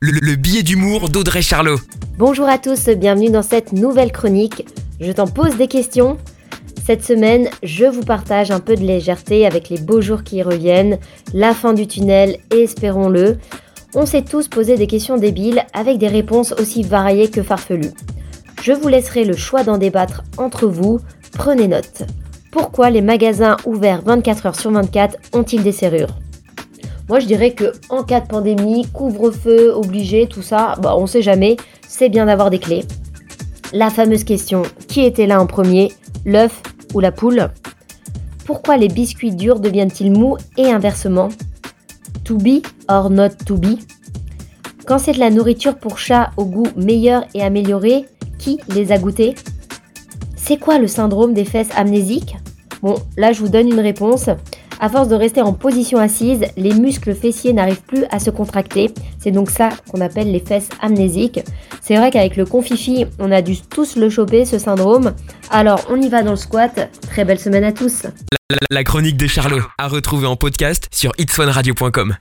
le, le billet d'humour d'Audrey Charlot. Bonjour à tous, bienvenue dans cette nouvelle chronique. Je t'en pose des questions. Cette semaine, je vous partage un peu de légèreté avec les beaux jours qui reviennent, la fin du tunnel espérons-le. On s'est tous posé des questions débiles avec des réponses aussi variées que farfelues. Je vous laisserai le choix d'en débattre entre vous. Prenez note. Pourquoi les magasins ouverts 24 heures sur 24 ont-ils des serrures? Moi, je dirais que en cas de pandémie, couvre-feu obligé, tout ça, bah, on sait jamais. C'est bien d'avoir des clés. La fameuse question qui était là en premier, l'œuf ou la poule? Pourquoi les biscuits durs deviennent-ils mous et inversement? To be or not to be? Quand c'est de la nourriture pour chat au goût meilleur et amélioré, qui les a goûtés? C'est quoi le syndrome des fesses amnésiques? Bon, là je vous donne une réponse. À force de rester en position assise, les muscles fessiers n'arrivent plus à se contracter. C'est donc ça qu'on appelle les fesses amnésiques. C'est vrai qu'avec le confifi, on a dû tous le choper, ce syndrome. Alors, on y va dans le squat. Très belle semaine à tous. La, chronique de Charlot, à retrouver en podcast sur itswanradio.com.